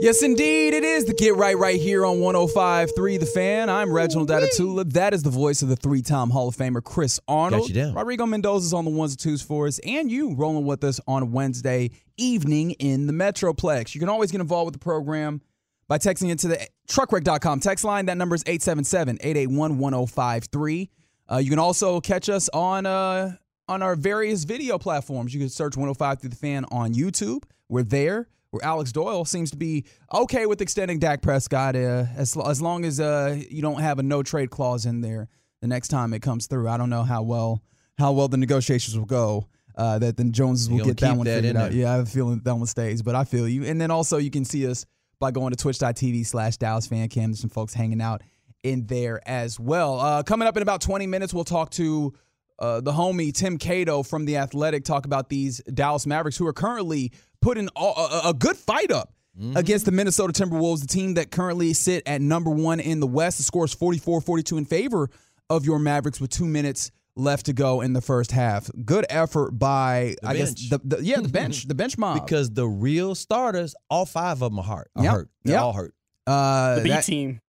Yes, indeed, it is the Get Right right here on 105.3 The Fan. I'm Reginald Atatula. That is the voice of the three-time Hall of Famer Chris Arnold. Got you down. Rodrigo Mendoza's on the ones and twos for us, and you rolling with us on Wednesday evening in the Metroplex. You can always get involved with the program by texting into the truckwreck.com text line. That number is 877-881-1053. Uh, you can also catch us on uh, on our various video platforms. You can search 105 through the fan on YouTube. We're there. Where Alex Doyle seems to be okay with extending Dak Prescott uh, as as long as uh, you don't have a no trade clause in there the next time it comes through. I don't know how well how well the negotiations will go. Uh, that then Joneses will get that one that figured out. there. Yeah, I have a feeling that one stays, but I feel you. And then also you can see us by going to twitch.tv slash Dallas Fan Cam. There's some folks hanging out in there as well. Uh, coming up in about 20 minutes, we'll talk to uh, the homie Tim Cato from The Athletic, talk about these Dallas Mavericks who are currently putting all, a, a good fight up against the Minnesota Timberwolves, the team that currently sit at number one in the West. The score is 44 42 in favor of your Mavericks with two minutes left to go in the first half. Good effort by, The I guess, the, the, yeah, the bench, the bench mob. because the real starters, all five of them are hurt. Are Yep. hurt. They're Yep. all hurt. uh, The B that- team.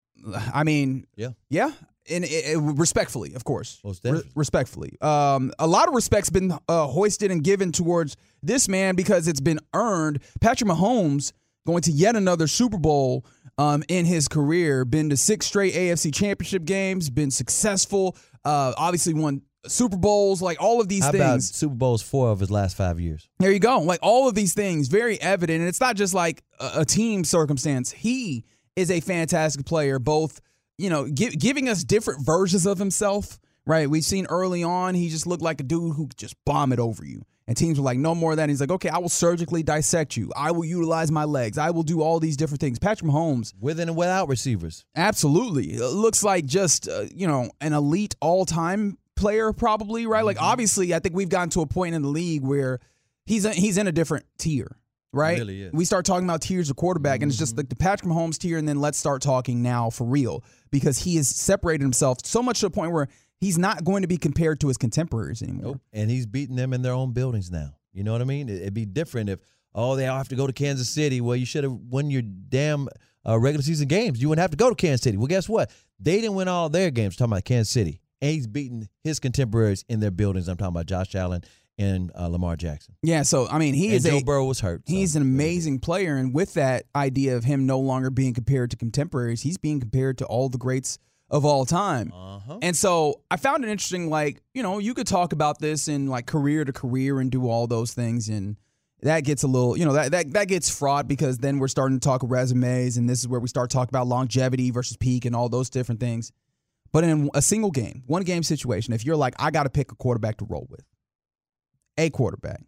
I mean, Yeah. yeah, and it, it- respectfully, of course, Re- respectfully. Um, a lot of respect's been uh, hoisted and given towards this man because it's been earned. Patrick Mahomes going to yet another Super Bowl um, in his career. Been to six straight AFC Championship games. Been successful. Uh, obviously won Super Bowls. Like all of these How things. Super Bowls four of his last five years? There you go. Like all of these things, very evident. And it's not just like a, a team circumstance. He is a fantastic player, both, you know, gi- giving us different versions of himself, right? We've seen early on, he just looked like a dude who could just bomb it over you. And teams were like, no more of that. And he's like, okay, I will surgically dissect you. I will utilize my legs. I will do all these different things. Patrick Mahomes, With and without receivers. Absolutely. It looks like just, uh, you know, an elite all time player, probably, right? Like, obviously, I think we've gotten to a point in the league where he's a, he's in a different tier, right? really. We start talking about tiers of quarterback, and it's just like the Patrick Mahomes tier, and then let's start talking now for real because he has separated himself so much to the point where he's not going to be compared to his contemporaries anymore. Nope. And he's beating them in their own buildings now. You know what I mean? It- It'd be different if, oh, they all have to go to Kansas City. Well, you should have won your damn uh, regular season games. You wouldn't have to go to Kansas City. Well, guess what? They didn't win all their games. talking about Kansas City. And he's beating his contemporaries in their buildings. I'm talking about Josh Allen and uh, Lamar Jackson. Yeah, so, I mean, he and is Joe a. Burrow was hurt. so- He's an amazing player, and with that idea of him no longer being compared to contemporaries, he's being compared to all the greats of all time. Uh-huh. And so I found it interesting. Like, you know, you could talk about this in like career to career and do all those things. And that gets a little, you know, that, that, that gets fraught because then we're starting to talk resumes. And this is where we start talking about longevity versus peak and all those different things. But in a single game, one game situation, if you're like, I got to pick a quarterback to roll with, a quarterback,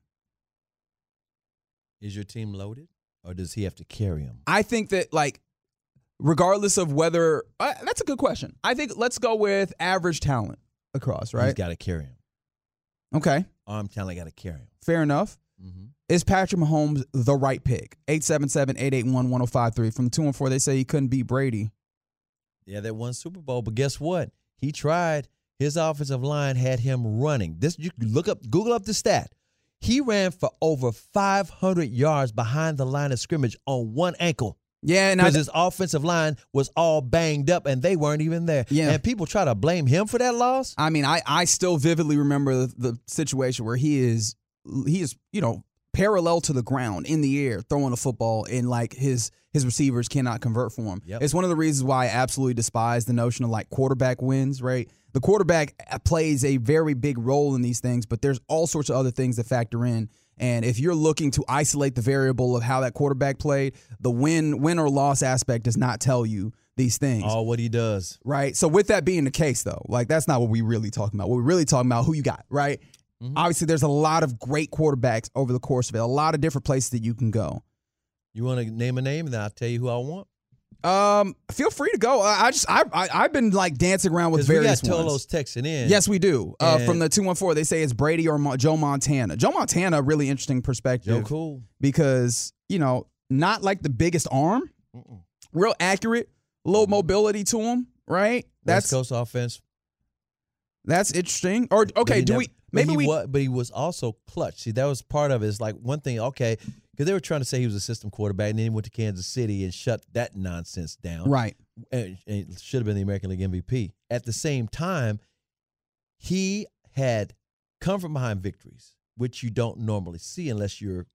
Is your team loaded? Or does he have to carry them? I think that like regardless of whether uh, that's a good question. I think let's go with average talent across, Right, he's got to carry him. Okay, Arm talent got to carry him. fair enough. Mm-hmm. Is Patrick Mahomes the right pick? 877-881-1053 from the 214 they say he couldn't beat Brady. Yeah, that won Super Bowl, but guess what? He tried. His offensive line had him running. This you look up, Google up the stat. He ran for over 500 yards behind the line of scrimmage on one ankle Yeah, because his offensive line was all banged up and they weren't even there. Yeah. and people try to blame him for that loss. I mean, I I still vividly remember the, the situation where he is he is, you know, parallel to the ground in the air throwing a football and like his his receivers cannot convert for him. Yep. It's one of the reasons why I absolutely despise the notion of like quarterback wins, right? The quarterback uh, plays a very big role in these things, but there's all sorts of other things that factor in. And if you're looking to isolate the variable of how that quarterback played, the win win or loss aspect does not tell you these things All what he does. right? So with that being the case, though, like that's not what we really talking about. What we're really talking about, who you got, right? Mm-hmm. Obviously, there's a lot of great quarterbacks over the course of it. A lot of different places that you can go. You want to name a name, and then I'll tell you who I want. Um, feel free to go. I, I just I, I I've been like dancing around with Because we various got Tolos ones. texting in. Yes, we do. Uh, from the two one four, they say it's Brady or Mo- Joe Montana. Joe Montana, really interesting perspective Joe Cool. because you know not like the biggest arm, Mm-mm. real accurate, low mobility to him, right? West That's Coast offense. that's interesting. Or okay, do never- we maybe we wa- but he was also clutch. See, that was part of it. It's like one thing. Okay, because they were trying to say he was a system quarterback, and then he went to Kansas City and shut that nonsense down. Right. And, and should have been the American League MVP. At the same time, he had come from behind victories, which you don't normally see unless you're,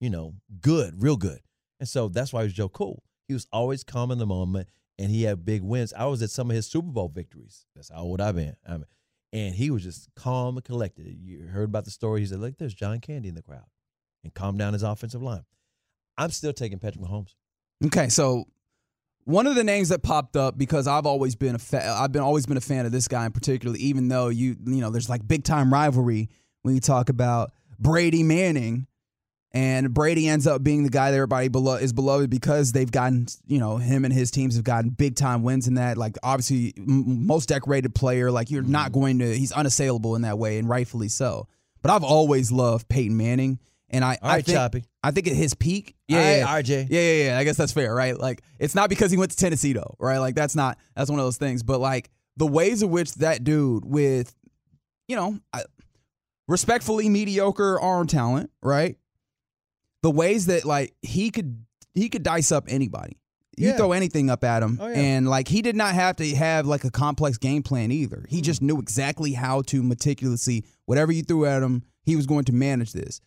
you know, good, real good. And so that's why he was Joe Cool. He was always calm in the moment, and he had big wins. I was at some of his Super Bowl victories. That's how old I've been. I mean, and he was just calm and collected. You heard about the story. He said, "Look, there's John Candy in the crowd," and calmed down his offensive line. I'm still taking Patrick Mahomes. Okay, so one of the names that popped up because I've always been a fa- I've been always been a fan of this guy in particular, even though you you know there's like big time rivalry when you talk about Brady Manning, and Brady ends up being the guy that everybody belo- is beloved because they've gotten you know him and his teams have gotten big time wins in that. Like obviously m- most decorated player, like you're not mm-hmm. going to he's unassailable in that way, and rightfully so. But I've always loved Peyton Manning. And I, All I right, think, Choppy. I think at his peak, yeah, yeah, RJ. yeah, yeah, yeah. I guess that's fair, right? Like, it's not because he went to Tennessee though, right? Like, that's not that's one of those things. But like the ways in which that dude with, you know, I, respectfully mediocre arm talent, right? The ways that like he could he could dice up anybody. You Yeah. throw anything up at him, Oh, yeah. and like he did not have to have like a complex game plan either. Mm. He just knew exactly how to meticulously whatever you threw at him, he was going to manage this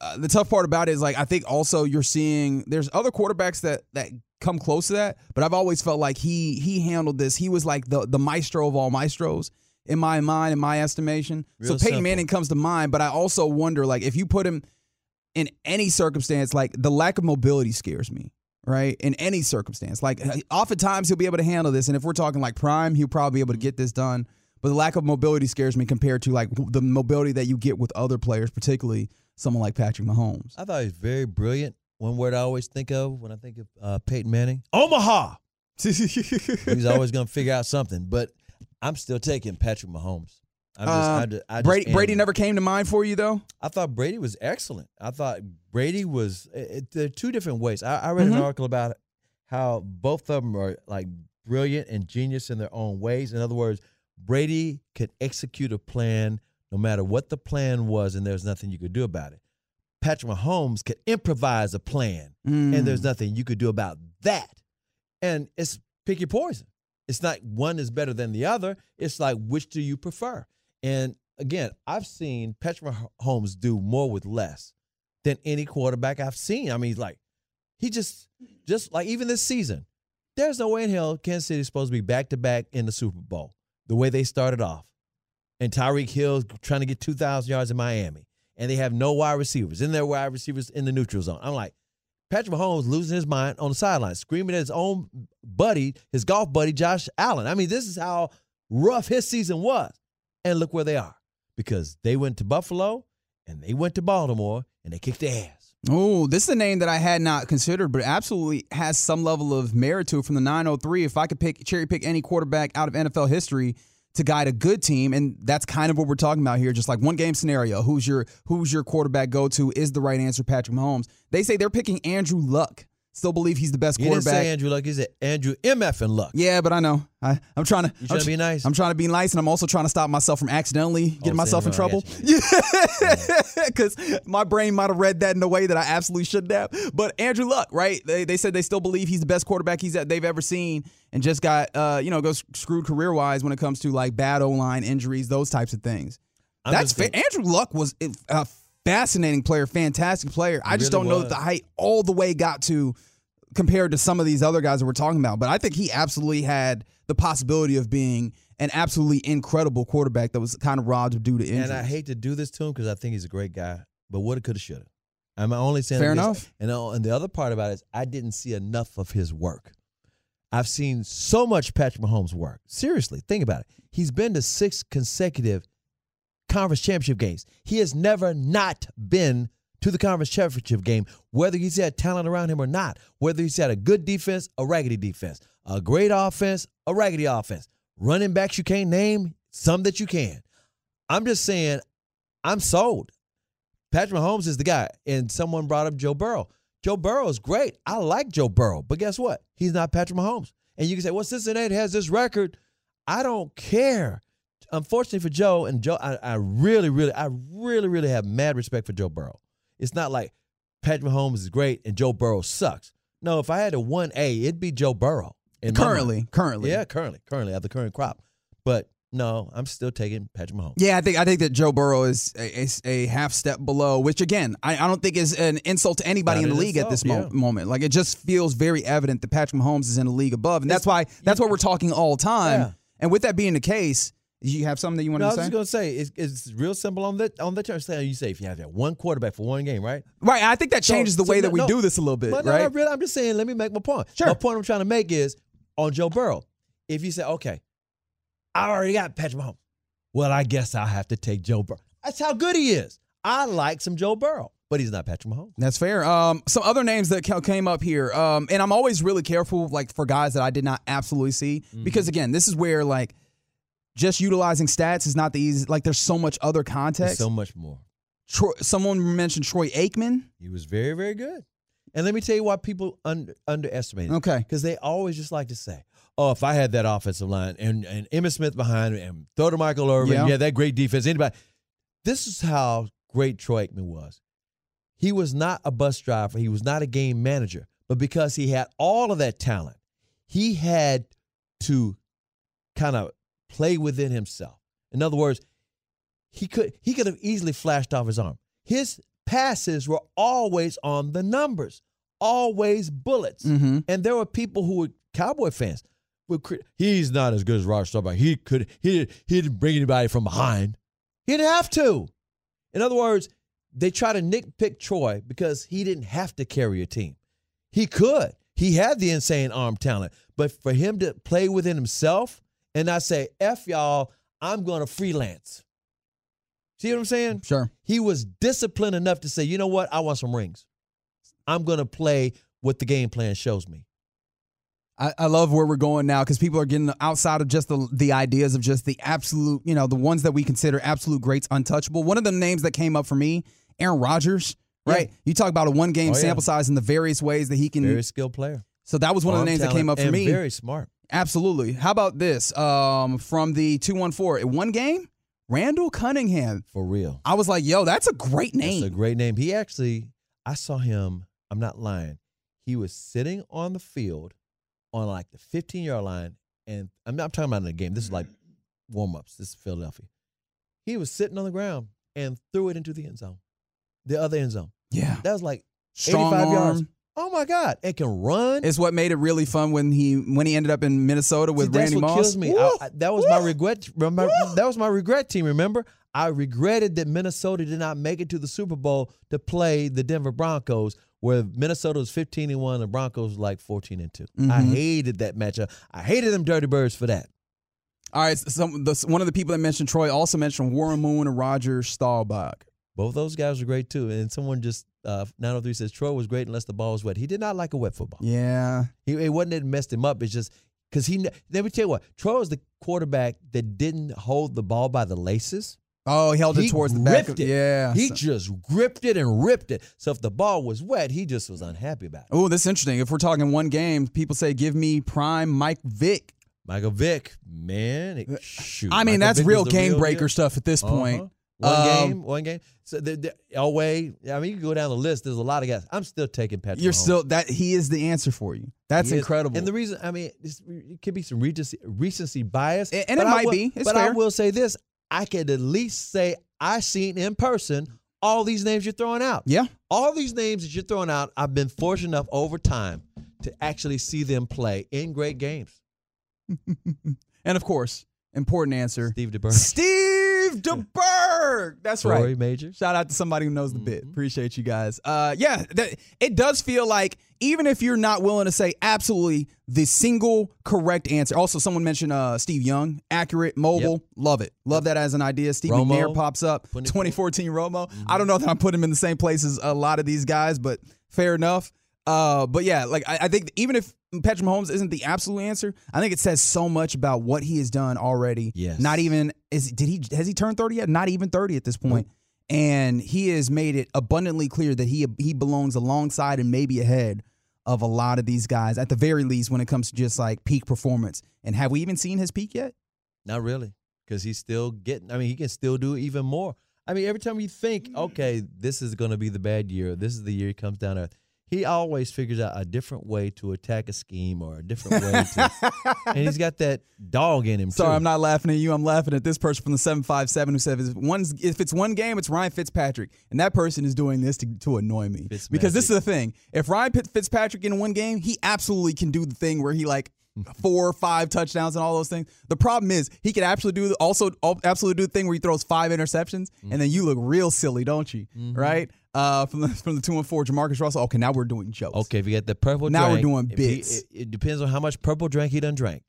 uh, the tough part about it is like I think also you're seeing there's other quarterbacks that that come close to that, but I've always felt like he he handled this. He was like the the maestro of all maestros in my mind, in my estimation. so Real Peyton simple. Manning comes to mind, but I also wonder like if you put him in any circumstance, like the lack of mobility scares me. Right in any circumstance, like oftentimes he'll be able to handle this, and if we're talking like prime, he'll probably be able to get this done. But the lack of mobility scares me compared to like the mobility that you get with other players, particularly someone like Patrick Mahomes. I thought he was very brilliant. One word I always think of when I think of uh, Peyton Manning: Omaha. He's always going to figure out something. But I'm still taking Patrick Mahomes. I'm just, Uh, I ju- I just Brady. Brady never came to mind for you though. I thought Brady was excellent. I thought Brady was. It, it, there are two different ways. I, I read Mhm. an article about how both of them are like brilliant and genius in their own ways. In other words, Brady could execute a plan no matter what the plan was, and there's nothing you could do about it. Patrick Mahomes could improvise a plan, and there's Mm. nothing you could do about that. And it's pick your poison. It's not one is better than the other. It's like which do you prefer? And again, I've seen Patrick Mahomes do more with less than any quarterback I've seen. I mean, he's like he just just like even this season, there's no way in hell Kansas City's supposed to be back to back in the Super Bowl the way they started off. And Tyreek Hill's trying to get 2,000 yards in Miami. And they have no wide receivers. And their wide receivers in the neutral zone. I'm like, Patrick Mahomes losing his mind on the sideline, screaming at his own buddy, his golf buddy, Josh Allen. I mean, this is how rough his season was. And look where they are. Because they went to Buffalo and they went to Baltimore and they kicked their ass. Oh, this is a name that I had not considered, but absolutely has some level of merit to it from the 903. If I could pick cherry pick any quarterback out of NFL history to guide a good team, and that's kind of what we're talking about here, just like one game scenario. Who's your who's your quarterback go to is the right answer, Patrick Mahomes. They say they're picking Andrew Luck. Still believe he's the best He didn't quarterback. say Andrew Luck. He said Andrew MF and Luck. yeah, but I know. I, I'm trying to. You I'm, trying to be nice? I'm trying to be nice, and I'm also trying to stop myself from accidentally getting Oh, myself in trouble. Yeah, because my brain might have read that in a way that I absolutely shouldn't have. But Andrew Luck, right? They, they said they still believe he's the best quarterback he's that they've ever seen, and just got uh you know goes screwed career wise when it comes to like bad O line injuries, those types of things. I'm That's thinking- Andrew Luck was a fascinating player, fantastic player. I just really don't know that the height all the way got to compared to some of these other guys that we're talking about. But I think he absolutely had the possibility of being an absolutely incredible quarterback that was kind of robbed due to injuries. And I hate to do this to him because I think he's a great guy, but woulda, coulda, shoulda. I'm only saying Fair enough. And and the other part about it is I didn't see enough of his work. I've seen so much Patrick Mahomes work. Seriously, think about it. He's been to six consecutive conference championship games. He has never not been to the conference championship game, whether he's had talent around him or not, whether he's had a good defense, a raggedy defense, a great offense, a raggedy offense, running backs you can't name, some that you can. I'm just saying, I'm sold. Patrick Mahomes is the guy. And someone brought up Joe Burrow. Joe Burrow is great. I like Joe Burrow. But guess what? He's not Patrick Mahomes. And you can say, well, Cincinnati has this record. I don't care. Unfortunately for Joe, and Joe, I, I really, really, I really, really have mad respect for Joe Burrow. It's not like Patrick Mahomes is great and Joe Burrow sucks. No, if I had a one A, it'd be Joe Burrow. in my mind. currently, currently. yeah, currently, currently at the current crop. But no, I'm still taking Patrick Mahomes. Yeah, I think I think that Joe Burrow is a, is a half step below, which again, I, I don't think is an insult to anybody Not in the league at this mo- moment. Like it just feels very evident that Patrick Mahomes is in a league above, and that's why that's what we're talking all time. Yeah. And with that being the case, you have something that you want No, I to was say? just gonna say it's, it's real simple on that on that term. Say you say if you have that one quarterback for one game, right? right, I think that So- changes the so way no- that we no. do this a little bit, But no, right? not really. I'm just saying. Let me make my point. Sure. My point I'm trying to make is on Joe Burrow. If you say, okay, I already got Patrick Mahomes, well, I guess I'll have to take Joe Burrow. That's how good he is. I like some Joe Burrow, but he's not Patrick Mahomes. That's fair. Um, some other names that came up here, um, and I'm always really careful, like for guys that I did not absolutely see, Mm-hmm. because again, this is where like just utilizing stats is not the easy. Like there's so much other There's context. so much more. Troy, someone mentioned Troy Aikman. He was very, very good. And let me tell you why people under, underestimate it. Okay. Because they always just like to say, oh, if I had that offensive line and, and Emmitt Smith behind me, and throw to Michael Irvin, Yeah. yeah. that great defense, anybody. This is how great Troy Aikman was. He was not a bus driver, he was not a game manager, but because he had all of that talent, he had to kind of play within himself. In other words, he could he could have easily flashed off his arm. His passes were always on the numbers, always bullets. Mm-hmm. And there were people who were Cowboy fans. Cri- he's not as good as Roger Staubach. He could he he didn't bring anybody from behind. He didn't have to. In other words, they try to nitpick Troy because he didn't have to carry a team. He could. He had the insane arm talent, but for him to play within himself and I say "f y'all," I'm going to freelance. See what I'm saying? Sure. he was disciplined enough to say, you know what, I want some rings. I'm going to play what the game plan shows me. I, I love where we're going now because people are getting outside of just the the ideas of just the absolute, you know, the ones that we consider absolute greats, untouchable. One of the names that came up for me, Aaron Rodgers. Right, you talk about a one game Oh, yeah. sample size and the various ways that he can. Very skilled player. so that was one of the Arm names that came up for me. Very smart. Absolutely. How about this? Um, from the two one four, in one game, Randall Cunningham. For real. I was like, yo, that's a great name. That's a great name. He actually, I saw him, I'm not lying. He was sitting on the field on like the 15 yard line. And I'm not talking about in the game. This is like warm ups. This is Philadelphia. He was sitting on the ground and threw it into the end zone, the other end zone. yeah, That was like strong 85 arm. yards. Oh my God. It can run. It's what made it really fun when he when he ended up in Minnesota with See, that's Randy what Moss. kills me. I- I- that was my regret. Remember, Woo! that was my regret team. Remember, I regretted that Minnesota did not make it to the Super Bowl to play the Denver Broncos, where Minnesota was 15 and one, and the Broncos was like 14 and 2 I Mhm. hated that matchup. I hated them Dirty Birds for that. All right, so some the, one of the people that mentioned Troy also mentioned Warren Moon and Roger Staubach. Both those guys were great too. And someone just uh, 903 says Troy was great unless the ball was wet. He did not like a wet football. Yeah, He, it wasn't that it messed him up. It's just because he. Let me tell you what. Troy was the quarterback that didn't hold the ball by the laces. Oh, he held He it towards the back. Of, it. yeah. He So- just gripped it and ripped it. So if the ball was wet, he just was unhappy about it. oh, that's interesting. If we're talking one game, people say give me prime Mike Vick. Michael Vick, man, it, shoot. I mean, Michael that's Vick real game real breaker deal. stuff at this point. One Um, game, one game. So the, the Elway, I mean, you can go down the list. There's a lot of guys. I'm still taking Patrick. You're Mahomes. still that he is the answer for you. That's He is. incredible. And the reason, I mean, it could be some recency, recency bias, And- and it I might will- be. It's but I will say this: I could at least say I seen in person all these names you're throwing out. yeah, all these names that you're throwing out, I've been fortunate enough over time to actually see them play in great games. and of course, important answer. Steve DeBerg, Steve DeBerg. That's right. Majors. Shout out to somebody who knows the bit. Mhm. Appreciate you guys. Uh, yeah, that, it does feel like even if you're not willing to say absolutely the single correct answer. Also, someone mentioned uh, Steve Young, accurate, mobile, love it, love that as an idea. Steve Romo, McNair pops up. 2014 Romo. I don't know that I'm putting him in the same place as a lot of these guys, but fair enough. Uh, but yeah, like I, I think even if Patrick Mahomes isn't the absolute answer, I think it says so much about what he has done already. Yes. Not even is did he has he turned 30 yet? Not even 30 at this point. And he has made it abundantly clear that he he belongs alongside and maybe ahead of a lot of these guys at the very least when it comes to just like peak performance. And have we even seen his peak yet? Not really, because he's still getting. I mean, he can still do even more. I mean, every time you think, okay, this is going to be the bad year, this is the year he comes down earth, he always figures out a different way to attack a scheme or a different way to. and he's got that dog in him, Sorry, too. I'm not laughing at you. I'm laughing at this person from the 757 who said if, if it's one game, it's Ryan Fitzpatrick. And that person is doing this to, to annoy me. Because this is the thing. If Ryan Fitzpatrick in one game, he absolutely can do the thing where he like four or five touchdowns and all those things. The problem is he could actually do also absolutely do the thing where he throws five interceptions mm-hmm. and then you look real silly, don't you? Mm-hmm. Right? Uh, from the from the two and four, Jamarcus Russell. Okay, now we're doing jokes. Okay, if you get the purple. Now drink, we're doing bits. He, it, it, depends on how much purple drink he done drank.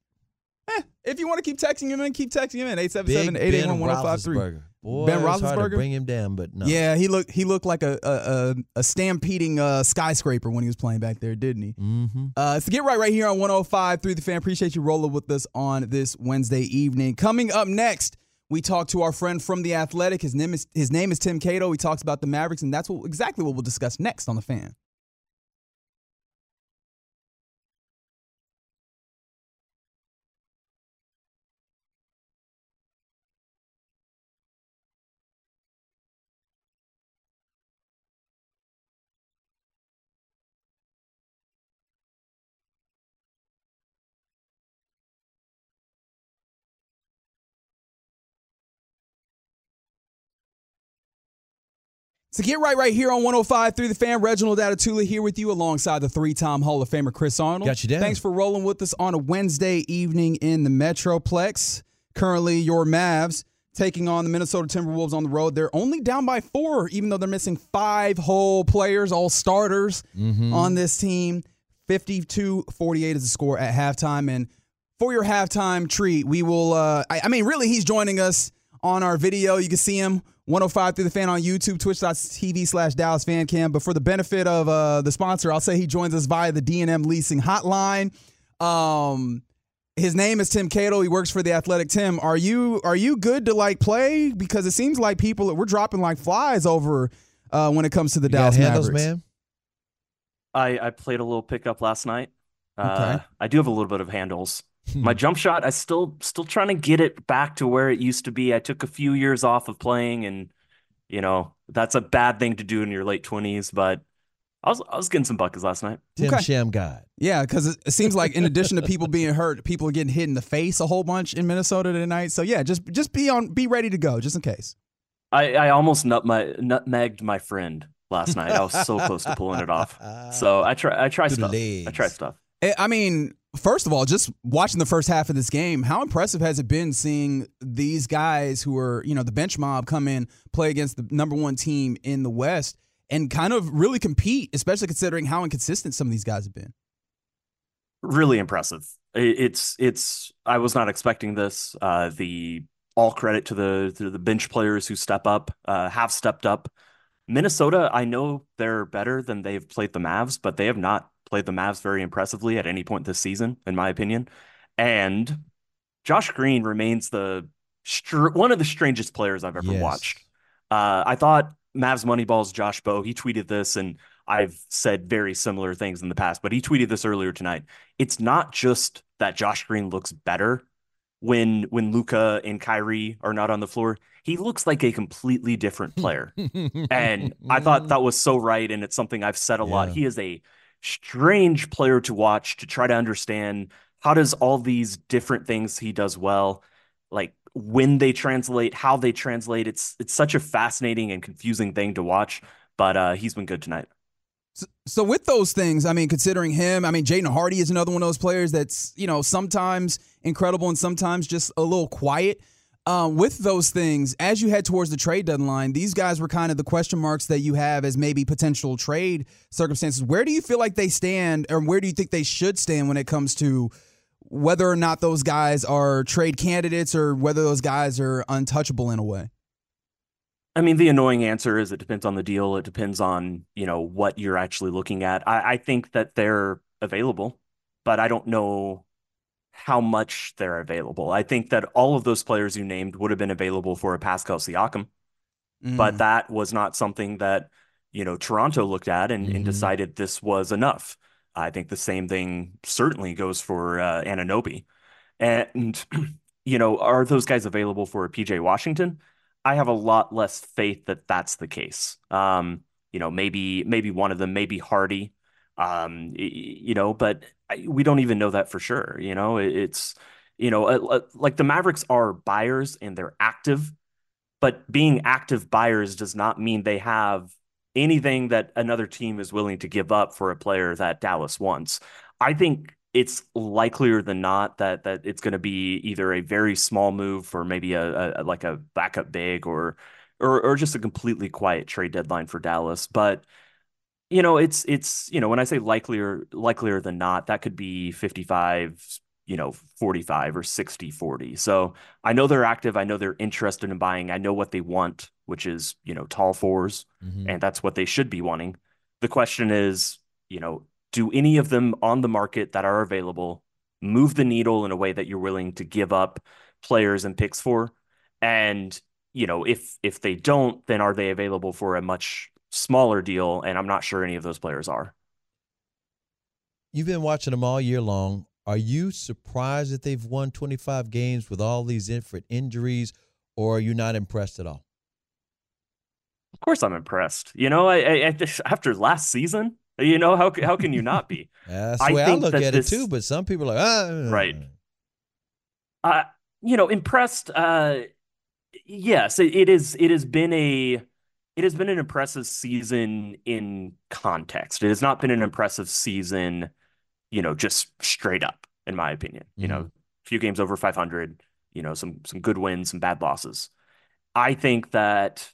Eh, if you want to keep texting him in, keep texting him in 877-881-1053. Boy, Ben it's hard to Roethlisberger? bring him down, but no. Yeah, he looked he looked like a a, a, a stampeding uh, skyscraper when he was playing back there, didn't he? Mm-hmm. Uh, it's the Get Right right here on 105 through the fan. Appreciate you rolling with us on this Wednesday evening. Coming up next, we talk to our friend from the Athletic. His name is his name is Tim Cato. He talks about the Mavericks, and that's what exactly what we'll discuss next on the fan. So get right right here on 105 through the fan. Reginald Atatula here with you alongside the three-time Hall of Famer Chris Arnold. Got you down. Thanks for rolling with us on a Wednesday evening in the Metroplex. Currently, your Mavs taking on the Minnesota Timberwolves on the road. They're only down by four, even though they're missing five whole players, all starters on this team. 52 48 is the score at halftime. And for your halftime treat, we will, uh, I, I mean, really, he's joining us on our video. You can see him 105 through the fan on YouTube, twitch.tv slash Dallas Fan Cam. But for the benefit of uh, the sponsor, I'll say he joins us via the DNM leasing hotline. Um, his name is Tim Cato. He works for the Athletic. Tim, are you are you good to like play? Because it seems like people we're dropping like flies over uh, when it comes to the You Dallas handles, Mavericks. man. I, I played a little pickup last night. Uh, Okay. I do have a little bit of handles. My jump shot, I still still trying to get it back to where it used to be. I took a few years off of playing, and you know that's a bad thing to do in your late twenties. But I was I was getting some buckets last night. Tim Okay. Sham God. Yeah, because it, it seems like in addition to people being hurt, people are getting hit in the face a whole bunch in Minnesota tonight. So yeah, just just be on, be ready to go, just in case. I, I almost nut my, nutmegged my friend last night. I was so close to pulling it off. So I try I try To the stuff. I try stuff. Eh, I mean, first of all, just watching the first half of this game, how impressive has it been seeing these guys who are, you know, the bench mob come in, play against the number one team in the West, and kind of really compete, especially considering how inconsistent some of these guys have been. really impressive. It's it's I was not expecting this. Uh, the all credit to the to the bench players who step up, uh, have stepped up. Minnesota, I know they're better than they've played the Mavs, but they have not played the Mavs very impressively at any point this season, in my opinion. And Josh Green remains the str- one of the strangest players I've ever Yes. watched. Uh, I thought Mavs Moneyball's Josh Bowe. He tweeted this, and I've said very similar things in the past, but he tweeted this earlier tonight. It's not just that Josh Green looks better when when Luka and Kyrie are not on the floor. He looks like a completely different player. And I thought that was so right. And it's something I've said a lot. He is a strange player to watch to try to understand how does all these different things he does well, like when they translate, how they translate. It's it's such a fascinating and confusing thing to watch. But uh, he's been good tonight. So, so with those things, I mean, considering him, I mean, Jaden Hardy is another one of those players that's you know sometimes incredible and sometimes just a little quiet. Um, with those things, as you head towards the trade deadline, these guys were kind of the question marks that you have as maybe potential trade circumstances. Where do you feel like they stand, or where do you think they should stand when it comes to whether or not those guys are trade candidates or whether those guys are untouchable in a way? I mean, the annoying answer is it depends on the deal. It depends on, you know, what you're actually looking at. I, I think that they're available, but I don't know how much they're available. I think that all of those players you named would have been available for a Pascal Siakam, Mm. but that was not something that, you know, Toronto looked at and, and Mhm. decided this was enough. I think the same thing certainly goes for uh, Anunoby. And, you know, are those guys available for a PJ Washington? I have a lot less faith that that's the case. Um, you know, maybe maybe one of them, maybe Hardy. Um, you know, but we don't even know that for sure. You know, it's you know, like the Mavericks are buyers and they're active, but being active buyers does not mean they have anything that another team is willing to give up for a player that Dallas wants. I think it's likelier than not that that it's going to be either a very small move for maybe a, a, like a backup big or or or just a completely quiet trade deadline for Dallas. But you know, it's it's you know when I say likelier likelier than not, that could be 55 you know 45 or 60 40 so i know they're active i know they're interested in buying i know what they want which is you know tall 4s mm-hmm. and that's what they should be wanting. The question is you know do any of them on the market that are available move the needle in a way that you're willing to give up players and picks for? And you know if if they don't then are they available for a much smaller deal and i'm not sure any of those players are you've been watching them all year long are you surprised that they've won 25 games with all these different injuries, or are you not impressed at all? Of course, I'm impressed. You know, I, I, after last season, you know how how can you not be? That's the way I, I look at this, it too. But some people are like, ah. right. Uh, you know, impressed. Uh, yes, it, it is. It has been a. It has been an impressive season in context. It has not been an impressive season you know, just straight up, in my opinion. Mm-hmm. You know, mm-hmm. a few games over 500, you know, some some good wins, some bad losses. I think that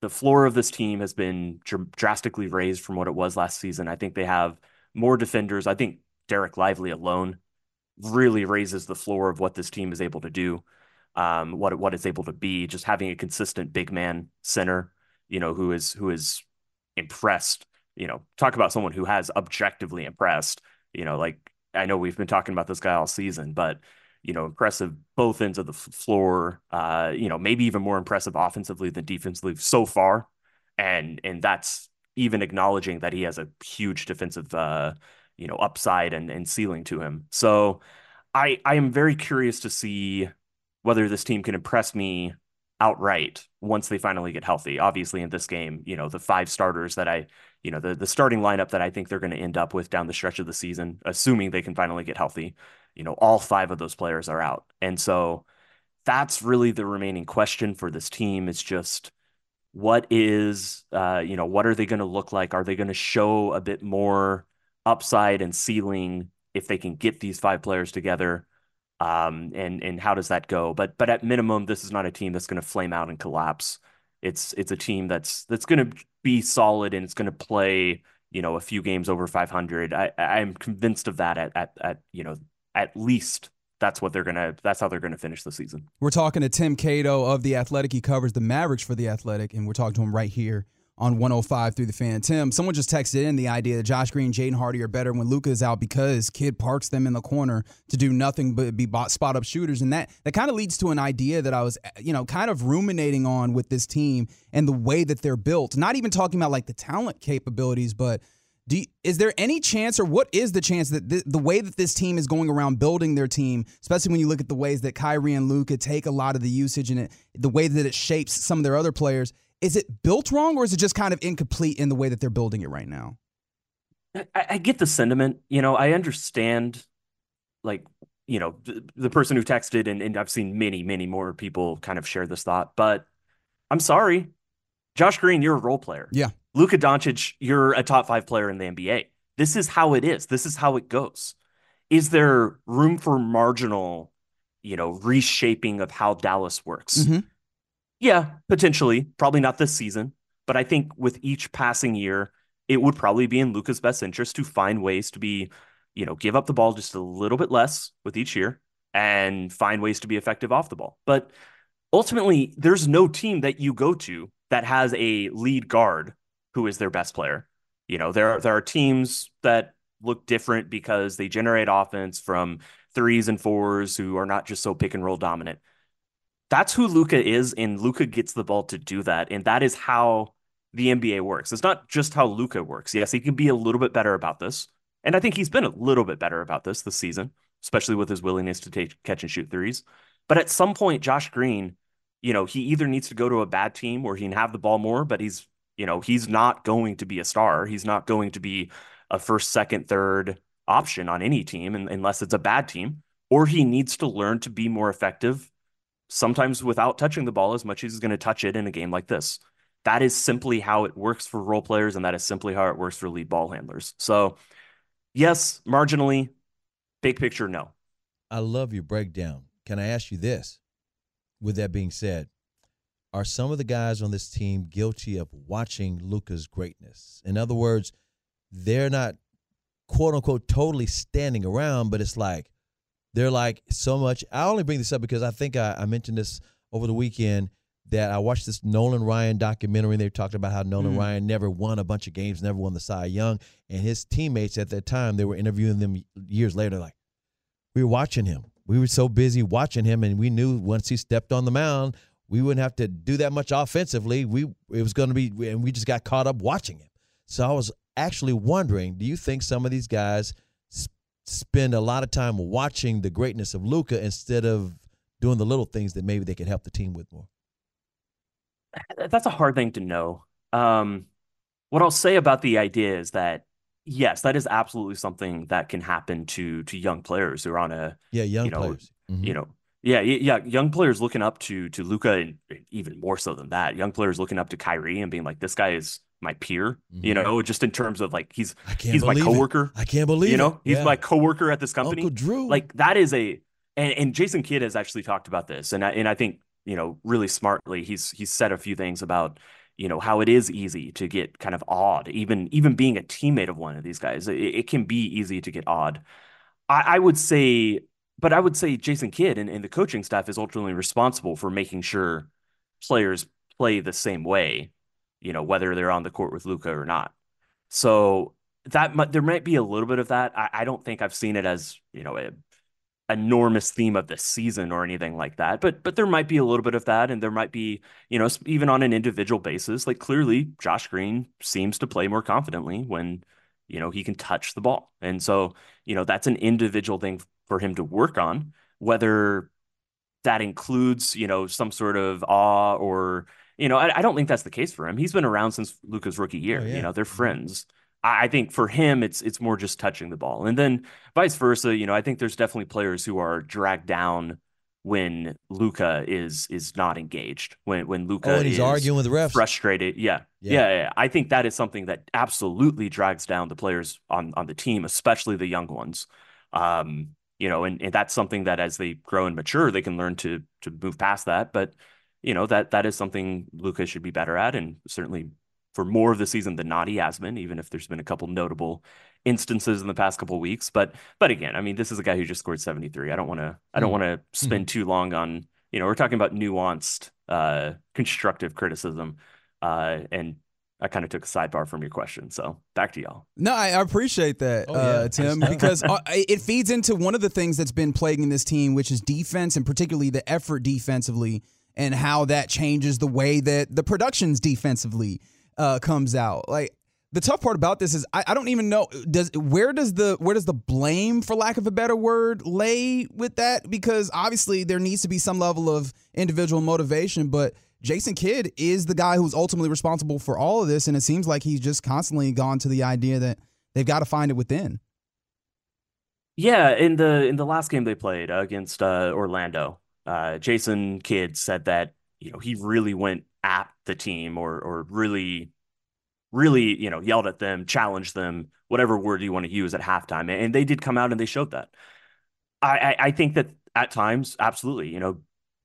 the floor of this team has been dr- drastically raised from what it was last season. I think they have more defenders. I think Derek Lively alone really raises the floor of what this team is able to do, um, what what it's able to be. Just having a consistent big man center, you know, who is who is impressed. You know, talk about someone who has objectively impressed you know, like I know we've been talking about this guy all season, but you know, impressive both ends of the floor. Uh, you know, maybe even more impressive offensively than defensively so far, and and that's even acknowledging that he has a huge defensive, uh, you know, upside and and ceiling to him. So, I I am very curious to see whether this team can impress me outright once they finally get healthy. Obviously, in this game, you know, the five starters that I you know, the the starting lineup that I think they're going to end up with down the stretch of the season, assuming they can finally get healthy. You know, all five of those players are out. And so that's really the remaining question for this team is just what is uh, you know, what are they going to look like? Are they going to show a bit more upside and ceiling if they can get these five players together? Um, and and how does that go? But but at minimum, this is not a team that's going to flame out and collapse. It's it's a team that's that's going to be solid and it's going to play, you know, a few games over 500. I I'm convinced of that at at at you know at least that's what they're gonna that's how they're gonna finish the season. We're talking to Tim Cato of the Athletic. He covers the Mavericks for the Athletic, and we're talking to him right here on 105 through the fan. Tim, someone just texted in the idea that Josh Green, Jaden Hardy are better when Luka is out because Kid parks them in the corner to do nothing but be spot up shooters, and that that kind of leads to an idea that I was, you know, kind of ruminating on with this team and the way that they're built. Not even talking about like the talent capabilities, but do you, is there any chance, or what is the chance that th- the way that this team is going around building their team, especially when you look at the ways that Kyrie and Luka take a lot of the usage and it, the way that it shapes some of their other players, is it built wrong or is it just kind of incomplete in the way that they're building it right now? I, I get the sentiment. You know, I understand, like, you know, the, the person who texted, and, and I've seen many, many more people kind of share this thought, but I'm sorry. Josh Green, you're a role player. Yeah. Luka Doncic, you're a top five player in the NBA. This is how it is. This is how it goes. Is there room for marginal, you know, reshaping of how Dallas works? Mm-hmm. Yeah, potentially. Probably not this season. But I think with each passing year, it would probably be in Luka's best interest to find ways to be, you know, give up the ball just a little bit less with each year and find ways to be effective off the ball. But ultimately, there's no team that you go to that has a lead guard who is their best player. You know, there are, there are teams that look different because they generate offense from threes and fours who are not just so pick and roll dominant that's who Luka is, and Luka gets the ball to do that. And that is how the NBA works. It's not just how Luka works. Yes, he can be a little bit better about this. And I think he's been a little bit better about this this season, especially with his willingness to take catch and shoot threes. But at some point, Josh Green, you know, he either needs to go to a bad team where he can have the ball more, but he's, you know, he's not going to be a star. He's not going to be a first, second, third option on any team unless it's a bad team, or he needs to learn to be more effective, sometimes without touching the ball as much as he's going to touch it in a game like this. That is simply how it works for role players, and that is simply how it works for lead ball handlers. So, yes, marginally, big picture, no. I love your breakdown. Can I ask you this? With that being said, are some of the guys on this team guilty of watching Luka's greatness? In other words, they're not quote unquote totally standing around, but it's like they're like so much. I only bring this up because I think I, I mentioned this over the weekend that I watched this Nolan Ryan documentary. And they talked about how Nolan mm. Ryan never won a bunch of games, never won the Cy Young, and his teammates at that time they were interviewing them years later, like we were watching him. We were so busy watching him, and we knew once he stepped on the mound, we wouldn't have to do that much offensively. We it was going to be, and we just got caught up watching him. So I was actually wondering, do you think some of these guys spend a lot of time watching the greatness of Luka instead of doing the little things that maybe they could help the team with more? That's a hard thing to know. Um, what I'll say about the idea is that yes, that is absolutely something that can happen to to young players who are on a yeah young you know, players. Mm-hmm. You know, yeah, yeah, young players looking up to to Luka and even more so than that, young players looking up to Kyrie and being like, this guy is my peer. Mm-hmm. You know, just in terms of like he's he's my coworker. It. I can't believe you know it. he's yeah. my coworker at this company. Uncle Drew, like that is a and, and Jason Kidd has actually talked about this, and I, and I think you know really smartly he's he's said a few things about you know how it is easy to get kind of odd even even being a teammate of one of these guys it, it can be easy to get odd I, I, would say but i would say jason kidd and, and the coaching staff is ultimately responsible for making sure players play the same way you know whether they're on the court with Luka or not. So that there might be a little bit of that. I, I don't think i've seen it as you know a enormous theme of the season or anything like that but but there might be a little bit of that and there might be you know even on an individual basis like clearly Josh Green seems to play more confidently when you know he can touch the ball. And so you know that's an individual thing for him to work on whether that includes you know some sort of awe or you know I, I don't think that's the case for him he's been around since Luka's rookie year oh, yeah. you know they're mm-hmm. friends I think for him, it's it's more just touching the ball, and then vice versa. You know, I think there's definitely players who are dragged down when Luka is is not engaged. When when Luca oh, he's arguing with the refs, frustrated. Yeah. Yeah. yeah, yeah. I think that is something that absolutely drags down the players on on the team, especially the young ones. Um, you know, and, and that's something that as they grow and mature, they can learn to to move past that. But you know that that is something Luka should be better at, and certainly for more of the season than not he has been, even if there's been a couple notable instances in the past couple weeks. But but again, I mean, this is a guy who just scored 73. I don't want to I don't mm. want to spend mm. too long on you know we're talking about nuanced, uh, constructive criticism, uh, and I kind of took a sidebar from your question. So back to y'all. No, I appreciate that, oh, uh, Tim, because uh, it feeds into one of the things that's been plaguing this team, which is defense and particularly the effort defensively and how that changes the way that the productions defensively uh, comes out. Like the tough part about this is I, I, don't even know does where does the where does the blame for lack of a better word lay with that because obviously there needs to be some level of individual motivation but Jason Kidd is the guy who's ultimately responsible for all of this and it seems like he's just constantly gone to the idea that they've got to find it within. Yeah, in the in the last game they played against uh, Orlando, uh, Jason Kidd said that you know he really went at the team or or really really you know yelled at them challenged them whatever word you want to use at halftime. And they did come out and they showed that. I, I i, think that at times absolutely you know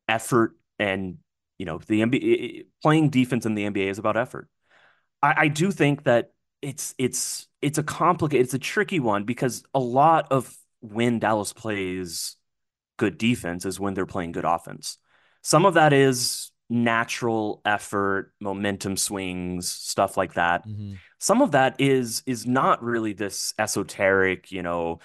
effort and you know the NBA playing defense in the NBA is about effort. I, I do think that it's it's it's a complicated it's a tricky one because a lot of when Dallas plays good defense is when they're playing good offense some of that is natural effort, momentum swings, stuff like that. Mm-hmm. Some of that is is not really this esoteric, you know,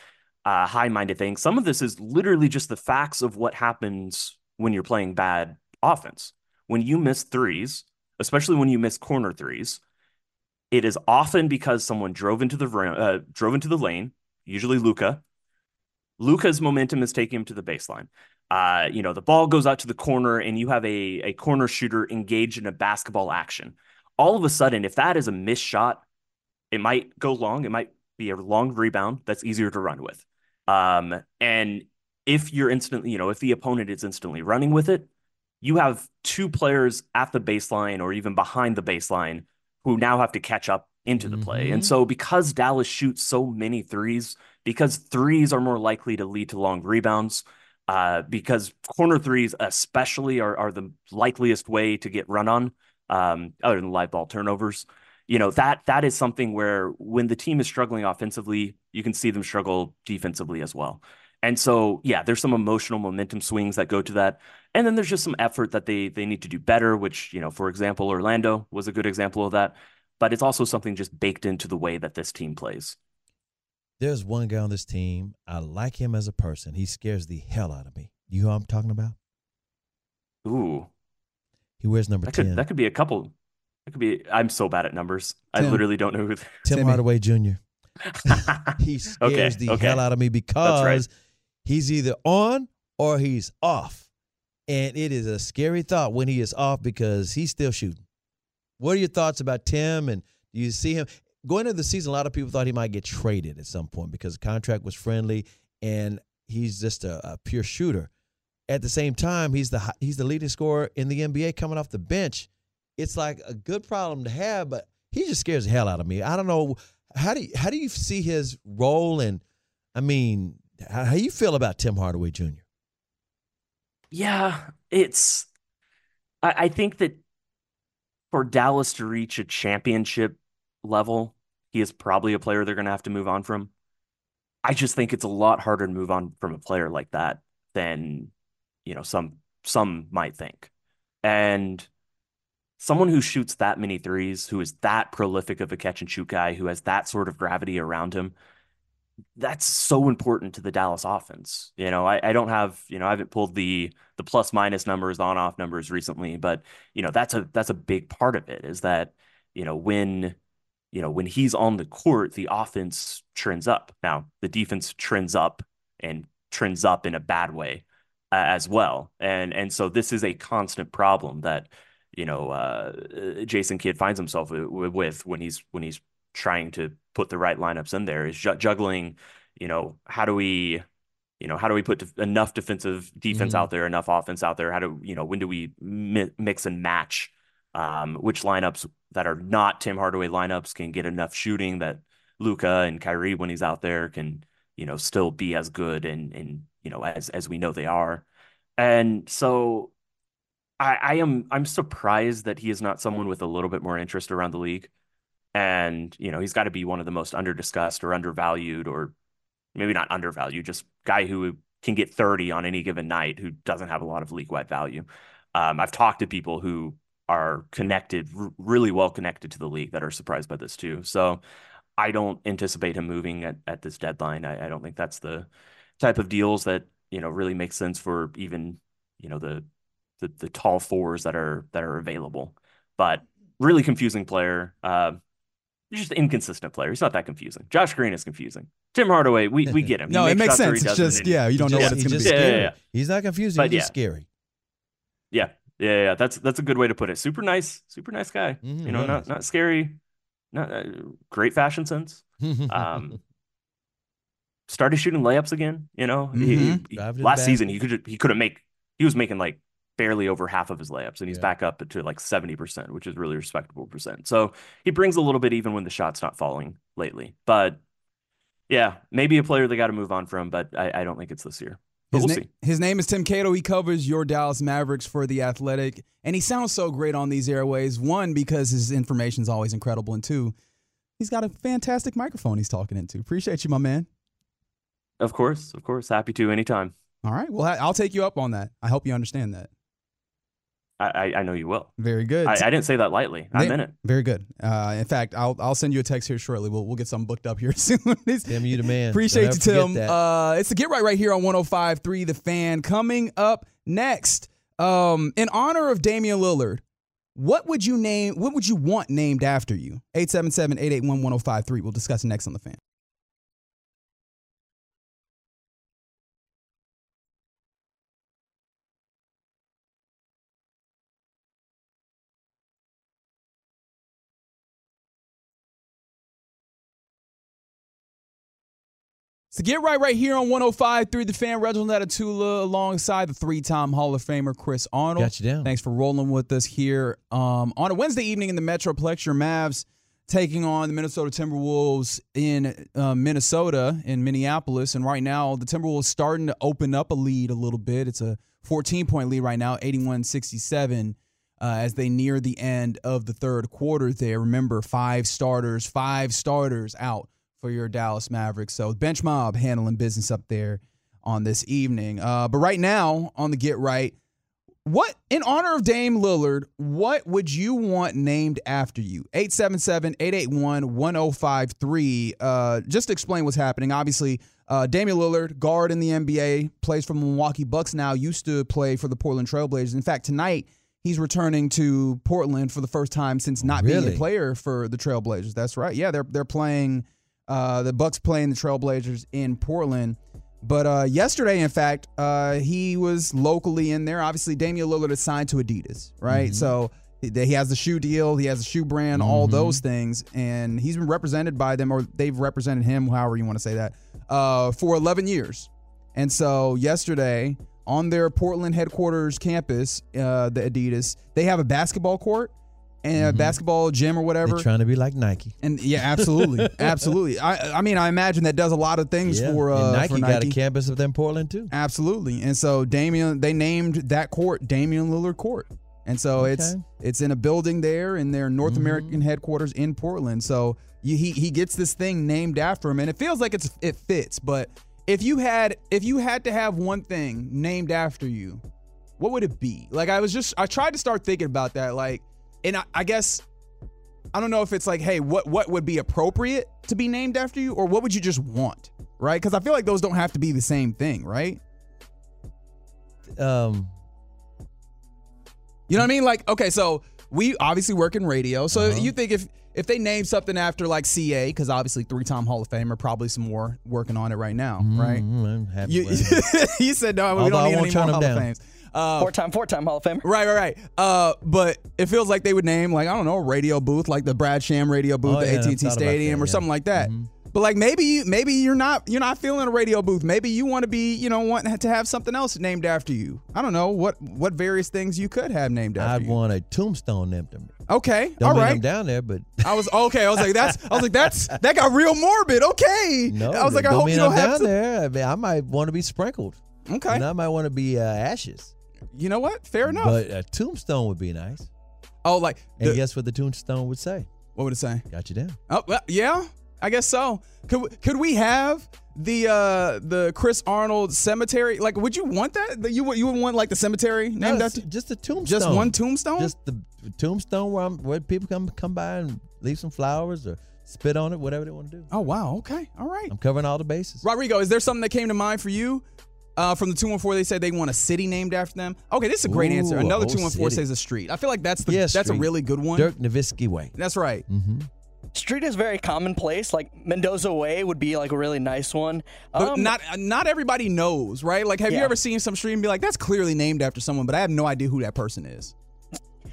uh, high-minded thing. Some of this is literally just the facts of what happens when you're playing bad offense. When you miss threes, especially when you miss corner threes, it is often because someone drove into the uh, drove into the lane, usually Luka. Luka's momentum is taking him to the baseline. Uh, you know, the ball goes out to the corner and you have a, a corner shooter engaged in a basketball action. All of a sudden, if that is a missed shot, it might go long. It might be a long rebound that's easier to run with. Um, and if you're instantly, you know, if the opponent is instantly running with it, you have two players at the baseline or even behind the baseline who now have to catch up into the play. Mm-hmm. And so because Dallas shoots so many threes, because threes are more likely to lead to long rebounds, uh, because corner threes especially are, are the likeliest way to get run on, um, other than live ball turnovers. You know, that that is something where when the team is struggling offensively, you can see them struggle defensively as well. And so, yeah, there's some emotional momentum swings that go to that. And then there's just some effort that they they need to do better, which, you know, for example, Orlando was a good example of that. But it's also something just baked into the way that this team plays. There's one guy on this team. I like him as a person. He scares the hell out of me. You know what I'm talking about? Ooh, He wears number that 10. could that could be a couple. That could be. I'm so bad at numbers. I literally don't know who. Tim Timmy. Hardaway Jr. He scares Okay, the okay. hell out of me because right. he's either on or he's off. And it is a scary thought when he is off because he's still shooting. What are your thoughts about Tim? And do you see him going into the season? A lot of people thought he might get traded at some point because the contract was friendly and he's just a, a pure shooter. At the same time, he's the he's the leading scorer in the NBA coming off the bench. It's like a good problem to have, but he just scares the hell out of me. I don't know how do you, how do you see his role and I mean how, how you feel about Tim Hardaway Jr. Yeah, it's. I, I think that for Dallas to reach a championship level, he is probably a player they're going to have to move on from. I just think it's a lot harder to move on from a player like that than you know some some might think. And someone who shoots that many threes, who is that prolific of a catch and shoot guy, who has that sort of gravity around him, that's so important to the Dallas offense. You know, I, I don't have, you know, I haven't pulled the the plus minus numbers, on off numbers recently, but you know, that's a that's a big part of it is that, you know, when you know, when he's on the court, the offense trends up. Now, the defense trends up and trends up in a bad way uh, as well. And and so this is a constant problem that, you know, uh, Jason Kidd finds himself with, when he's when he's trying to put the right lineups in there is ju- juggling, you know, how do we, you know, how do we put enough defensive defense Mhm. out there, enough offense out there? How do, you know, when do we mi- mix and match um, which lineups that are not Tim Hardaway lineups can get enough shooting that Luka and Kyrie, when he's out there, can, you know, still be as good and, and, you know, as, as we know they are. And so I, I am, I'm surprised that he is not someone with a little bit more interest around the league. And, you know, he's got to be one of the most underdiscussed or undervalued, or maybe not undervalued, just guy who can get 30 on any given night who doesn't have a lot of league wide value. Um, I've talked to people who are connected, r- really well connected to the league that are surprised by this too. So I don't anticipate him moving at, at this deadline. I, I don't think that's the type of deals that, you know, really makes sense for even, you know, the, the, the tall fours that are, that are available, but really confusing player. Uh, just inconsistent player. He's not that confusing. Josh Green is confusing. Tim Hardaway, we we get him. No, it makes shots or he sense. It's just yeah, you don't know what it's he's going to just be. Yeah, yeah, yeah. He's not confusing. But he's just scary. Yeah, yeah, yeah. That's that's a good way to put it. Super nice, super nice guy. Mhm, You know, not not scary, not uh, great fashion sense. Um, started shooting layups again. You know, He- Mhm. he- the last season he could he couldn't make. He was making like barely over half of his layups, and he's Yeah. back up to like seventy percent, which is really respectable percent. So he brings a little bit even when the shot's not falling lately. But yeah, maybe a player they got to move on from, but I, I don't think it's this year. But His, we'll na- his name is Tim Cato. He covers your Dallas Mavericks for The Athletic. And he sounds so great on these airways. One, because his information is always incredible. And two, he's got a fantastic microphone he's talking into. Appreciate you, my man. Of course, of course, happy to anytime. All right. Well, I'll take you up on that. I hope you understand that. I I, I know you will. Very good. I, I didn't say that lightly. I They- meant it. Very good. Uh, in fact, I'll I'll send you a text here shortly. We'll we'll get something booked up here soon. It's- Tim, you the man. Appreciate Don't you, Tim. Uh, it's the Get Right right here on 105.3 The Fan. Coming up next, um, in honor of Damian Lillard, what would you name? What would you want named after you? 877-881-1053. We'll discuss next on The Fan. So get right right here on 105 through the fan Reginald Atatula alongside the three-time Hall of Famer Chris Arnold. Got you down. Thanks for rolling with us here um, on a Wednesday evening in the Metroplex. Your Mavs taking on the Minnesota Timberwolves in uh, Minnesota in Minneapolis, and right now the Timberwolves starting to open up a lead a little bit. It's a 14 point lead right now, 81-67. Uh, as they near the end of the third quarter, there. Remember, five starters, five starters out for your Dallas Mavericks. So bench mob handling business up there on this evening. Uh, but right now on the get right, what in honor of Dame Lillard, what would you want named after you? 877-881-1053. Uh, just to explain what's happening. Obviously, uh, Damian Lillard, guard in the NBA, plays for the Milwaukee Bucks now, used to play for the Portland Trailblazers. In fact, tonight he's returning to Portland for the first time since not being a player for the Trailblazers. That's right. Yeah, they're they're playing uh, the Bucks playing the Trailblazers in Portland. But uh, yesterday, in fact, uh, he was locally in there. Obviously, Damian Lillard is signed to Adidas, right? So he has the shoe deal, he has the shoe brand, all those things, and he's been represented by them, or they've represented him, however you want to say that, uh, for 11 years. And so yesterday, on their Portland headquarters campus, uh, the Adidas, they have a basketball court and a basketball gym or whatever. They're trying to be like Nike. And yeah, absolutely, absolutely. I I mean, I imagine that does a lot of things Yeah. for uh, Nike, for got Nike. a campus up in Portland too. Absolutely. And so Damian, they named that court Damian Lillard Court. And so it's Okay. it's in a building there in their North Mhm. American headquarters in Portland. So you, he he gets this thing named after him, and it feels like it's it fits. But if you had if you had to have one thing named after you, what would it be? Like I was just I tried to start thinking about that. Like, and I, I guess I don't know if it's like, hey, what what would be appropriate to be named after you, or what would you just want, right? Because I feel like those don't have to be the same thing, right? Um, You know what I mean? Like, okay, so we obviously work in radio. So Uh-huh. you think if if they name something after like CA, because obviously three time Hall of Famer, probably some more working on it right now, right? mm, I'm happy You, you said no, we Although don't need any more Hall of. Fames. Uh, Four time, four time Hall of Famer. Right, right, right. Uh, but it feels like they would name like I don't know a radio booth, like the Brad Sham radio booth Oh, the yeah, AT&T Stadium that, or yeah. something like that. Mhm. But like maybe you, maybe you're not you're not feeling a radio booth. Maybe you want to be you know want to have something else named after you. I don't know what what various things you could have named after I'd you. want a tombstone named after me. Okay, Don't all mean. I'm down there, but I was okay. I was like, that's. I was like, that's that got real morbid. Okay. no. I was like, I don't hope mean you don't I'm have down to. there. I, mean, I might want to be sprinkled. Okay. And I might want to be uh, ashes. You know what? Fair enough. But a tombstone would be nice. oh, like And the- guess what the tombstone would say? what would it say? Got you down. Oh, well, yeah. I guess so. Could we- could we have the uh the Chris Arnold cemetery? Like, would you want that? That You would you would want like the cemetery named No, after just a tombstone. just one tombstone? Just the tombstone where I'm, where people come come by and leave some flowers or spit on it, whatever they want to do. oh wow. Okay. All right. I'm covering all the bases. Rodrigo, is there something that came to mind for you? Uh, from the 214, they said they want a city named after them. Okay, this is a great Ooh, answer. Another whole 214 city. says a street. I feel like that's the Yeah, that's a really good one. Dirk Nowitzki way. That's right. Mm-hmm. Street is very commonplace. Like Mendoza Way would be like a really nice one. But Um, not not everybody knows, right? Like, have you ever seen some street and be like, "That's clearly named after someone," but I have no idea who that person is.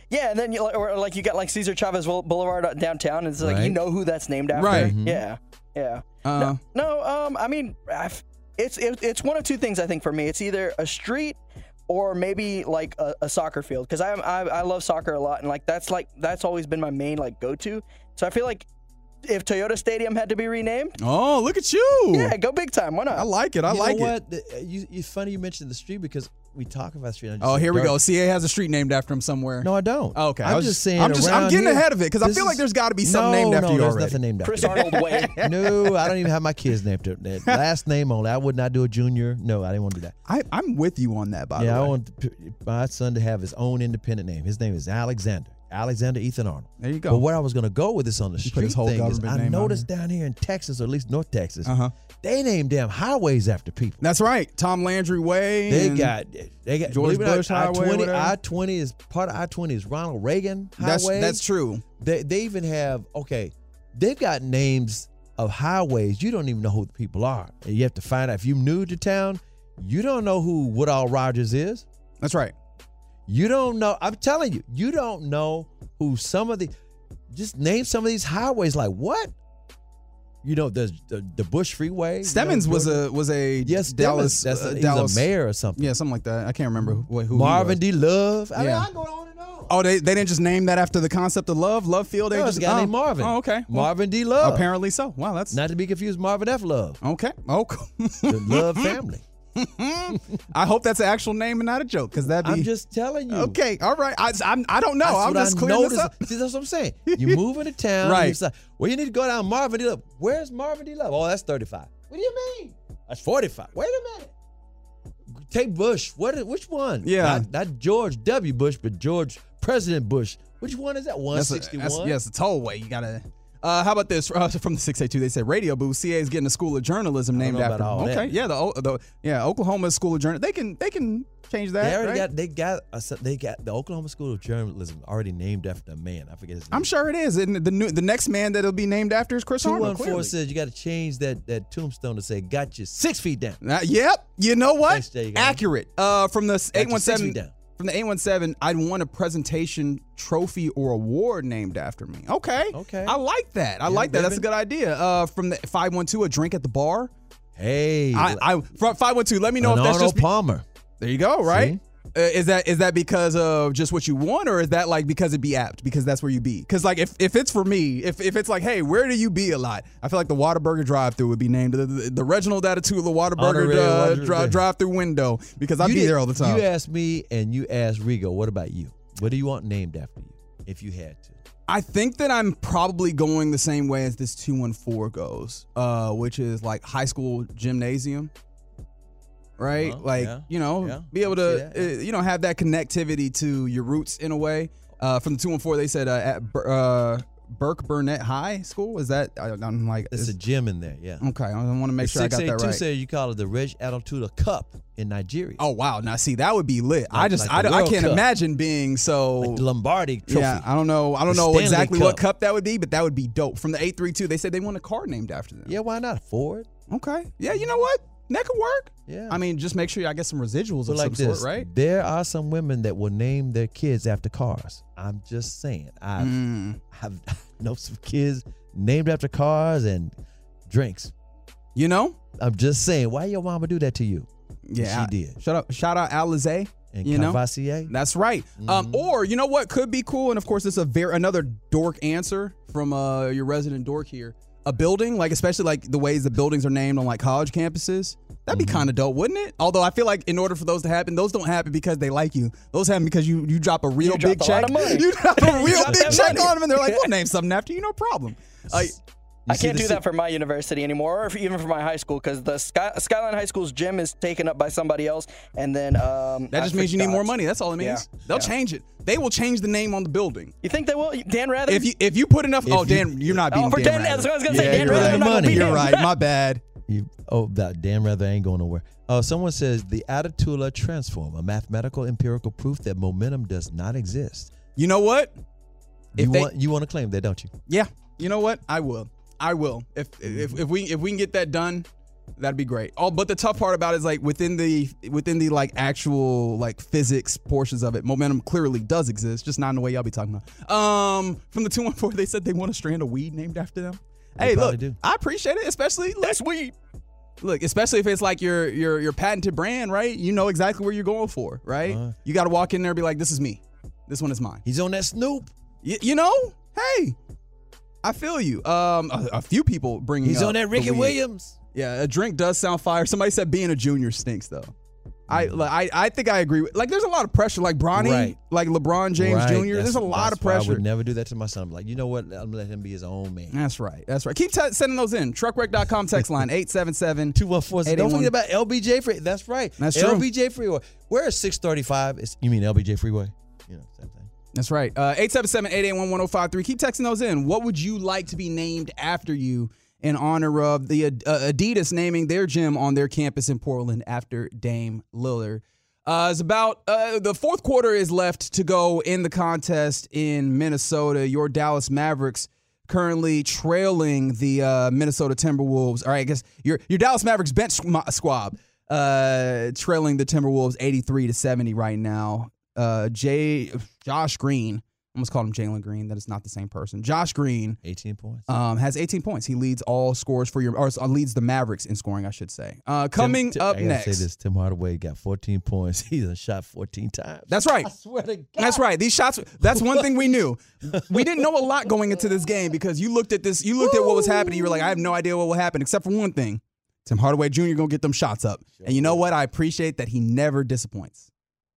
Yeah, and then you or like you got like Cesar Chavez Boulevard downtown, and it's like you know who that's named after. Right. Mhm. Yeah. Yeah. Uh, No, um, I mean, I've, it's it, it's one of two things. I think for me, it's either a street or maybe like a, a soccer field because I, I I love soccer a lot, and like that's like that's always been my main like go to. So I feel like if Toyota Stadium had to be renamed, oh, look at you! yeah, go big time. Why not? I like it. I you like know it. what? The- uh, You, it's funny you mentioned the street because we talk about street. Oh, said here we go. CA has a street named after him somewhere. No, I don't. Oh, okay. I I'm was just saying. I'm just I'm getting here, ahead of it because I feel like there's got to be something no, named after no, you there's already. nothing named after. Chris. Arnold Way. no, I don't even have my kids named after that. Last name only. I would not do a junior. No, I didn't want to do that. I, I'm with you on that. By yeah, the way, want the p- my son to have his own independent name. His name is Alexander. Alexander Ethan Arnold. there you go. But where I was going to go with this on the You street whole thing is I noticed down here in Texas, or at least North Texas, Uh huh. they name damn highways after people. That's right. Tom Landry Way. They got they got George or not, Bush Highway, I-20. I-20 is part of I-20 is Ronald Reagan That's Highway. that's true. They they even have okay, they've got names of highways you don't even know who the people are. And you have to find out if you're new to town, you don't know who Woodall Rodgers is. That's right. You don't know. I'm telling you, you don't know who some of the. Just name some of these highways. Like what? You know, the the, the Bush Freeway. Stemmons you know, was a was a yes, Dallas Stemmons. That's uh, a, he's Dallas mayor or something. Yeah, something like that. I can't remember who, Marvin. D. Love. I mean, Yeah. I go on and on. Oh, they, they didn't just name that after the concept of love, love field. They No, just a guy oh. named Marvin. Oh, okay. Well, Marvin D. Love. apparently so. Wow, that's Not to be confused, Marvin F. Love. okay. Oh. The Love family. I hope that's an actual name and not a joke, because that'd be I'm just telling you. okay. All right, I, I'm I don't know. That's I'm just I clearing this noticed. up. See, that's what I'm saying. You move into town, Right. And you say, well, you need to go down Marvin D. Love. Where's Marvin D. Love? Oh, that's 35. What do you mean? That's 45. Wait a minute. Take Bush. What? is- Which one? Yeah. Not, not George W. Bush, but George President Bush. Which one is that? That's a- 161. that's- yes, the tollway. You gotta. Uh, how about this uh, from the 682? They said Radio Booth. CA is getting a school of journalism I don't named know after about him. all that. Okay, yeah, the, the yeah Oklahoma School of Journalism. They can they can change that. They already right? got. They got. Said They got the Oklahoma School of Journalism already named after a man. I forget his name. I'm sure it is. And the new the next man that'll be named after is Chris Two one says you got to change that that tombstone to say "Got you six feet down." Uh, yep. You know what? Thanks. You. Accurate. Uh, from the 817 feet down. From the 817, I'd want a presentation trophy or award named after me. Okay. Okay. I like that. I Yeah, like that. That's a good idea. Uh, from the 512, a drink at the bar. Hey, I, I from 512. Let me know if that's just Palmer. there. You go. Right. See? Uh, is that is that because of just what you want, or is that like because it be apt because that's where you be? Because like if, if it's for me, if, if it's like, hey, where do you be a lot? I feel like the Whataburger drive-through would be named the, the, the Reginald Attitude Honorary uh, dri- drive-through window because I You be did- there all the time. You asked me and you asked Rigo, what about you? What do you want named after you if you had to? I think that I'm probably going the same way as this 214 goes, uh, which is like high school gymnasium. Right? Uh-huh, like, yeah, you know, yeah, be able to, that, uh, you know, have that connectivity to your roots in a way. Uh, from the 214, they said uh, at uh, Burkburnett High School. Is that, I, I'm like, There's a gym in there, yeah. okay, I want to make sure I got that 682 right. says you call it the Reg Attitude Cup in Nigeria. Oh, wow. Now, see, that would be lit. I just, like I, I can't Cup. imagine being so. Like the Lombardi Trophy. Yeah, I don't know. I don't The know Stanley exactly what Cup. cup that would be, but that would be dope. From the 832, they said they want a car named after them. Yeah, why not? Ford. Okay. Yeah, you know what? That could work. Yeah. I mean, just make sure I get some residuals But of like some this, sort, right? there are some women that will name their kids after cars. I'm just saying. I've, Mm. I've know some kids named after cars and drinks. You know? I'm just saying. Why your mama do that to you? Yeah. she did. Shut up. Shout out Alizé. And You know? That's right. Um, Mm-hmm. or you know what could be cool, and of course, this is a very another dork answer from uh, your resident dork here. A building, like especially like the ways the buildings are named on like college campuses. That'd be Mm-hmm. kind of dope, wouldn't it? Although I feel like in order for those to happen, those don't happen because they like you. Those happen because you you drop a real drop big a check. lot of money. You drop a real drop big check money. on them, and they're like, "We'll name something after you, no problem." Uh, I can't do si- that for my university anymore, or if, even for my high school, because the Sky, Skyline High School's gym is taken up by somebody else, and then um, that I just means you need more money. That's all it means. Yeah, They'll yeah. change it. They will change the name on the building. You think they will? Dan Rather? If you if you put enough, oh Dan, you're not Oh, beating for Dan. Dan- Rather. what I was gonna say, Yeah, Dan you're Rather, right. I'm not gonna You're right. My bad. You, oh, that Dan Rather ain't going nowhere. Oh, someone says the Attitula transform, a mathematical empirical proof that momentum does not exist. You know what? If You they- want you want to claim that, don't you? Yeah, you know what? I will. I will. If if if we if we can get that done, that'd be great. Oh, but the tough part about it is like within the within the like actual like physics portions of it, momentum clearly does exist, just not in the way y'all be talking about. Um, from the two one four, they said they want a strand of weed named after them. They hey, look, do. I appreciate it, especially That's weed. look, especially if it's like your your your patented brand, right? You know exactly where you're going for, right? Uh-huh. you got to walk in there and be like, "This is me. This one is mine." He's on that Snoop. Y- you know, hey, I feel you. Um, a, a few people bringing. He's on that Ricky. Williams. Yeah, a drink does sound fire. Somebody said being a junior stinks though. I like I, I think I agree with like there's a lot of pressure like Bronny Right. like LeBron James Right, Jr. that's- There's a lot of why I pressure. would never do that to my son. I'm like, you know what? I'm gonna let him be his own man. That's right. That's right. Keep t- sending those in. Truckwreck.com text line 877 Two one four. Don't 881. forget about LBJ Free. That's right. That's true. LBJ Freeway. Where is six thirty five? You mean LBJ Freeway? That's right. Uh, 877-881-1053. Keep texting those in. What would you like to be named after you in honor of the uh, Adidas naming their gym on their campus in Portland after Dame Lillard? Uh, it's about uh, the fourth quarter is left to go in the contest in Minnesota. Your Dallas Mavericks currently trailing the uh, Minnesota Timberwolves. All right, I guess your your Dallas Mavericks bench squad uh, trailing the Timberwolves 83 to 70 right now. Uh, Jay Josh Green I almost called him Jalen Green. That is not the same person. Josh Green 18 points. um, has 18 points. He leads all scores for your, or uh, leads the Mavericks in scoring, I should say. Uh, coming Tim- Tim- up I gotta next. say this: Tim Hardaway got 14 points. He's shot 14 times. That's right. I swear to God. That's right. These shots. That's one thing we knew. We didn't know a lot going into this game because you looked at this. You looked at what was happening. You were like, I have no idea what will happen except for one thing. Tim Hardaway Jr. gonna get them shots up. And you know what? I appreciate that he never disappoints.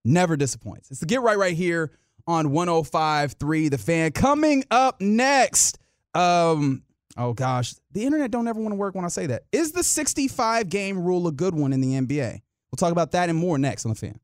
Never disappoints. It's the get right right here on 105.3 The Fan. Coming up next. Um. Oh gosh, the internet don't ever want to work when I say that. Is the 65 game rule a good one in the NBA? We'll talk about that and more next on the Fan.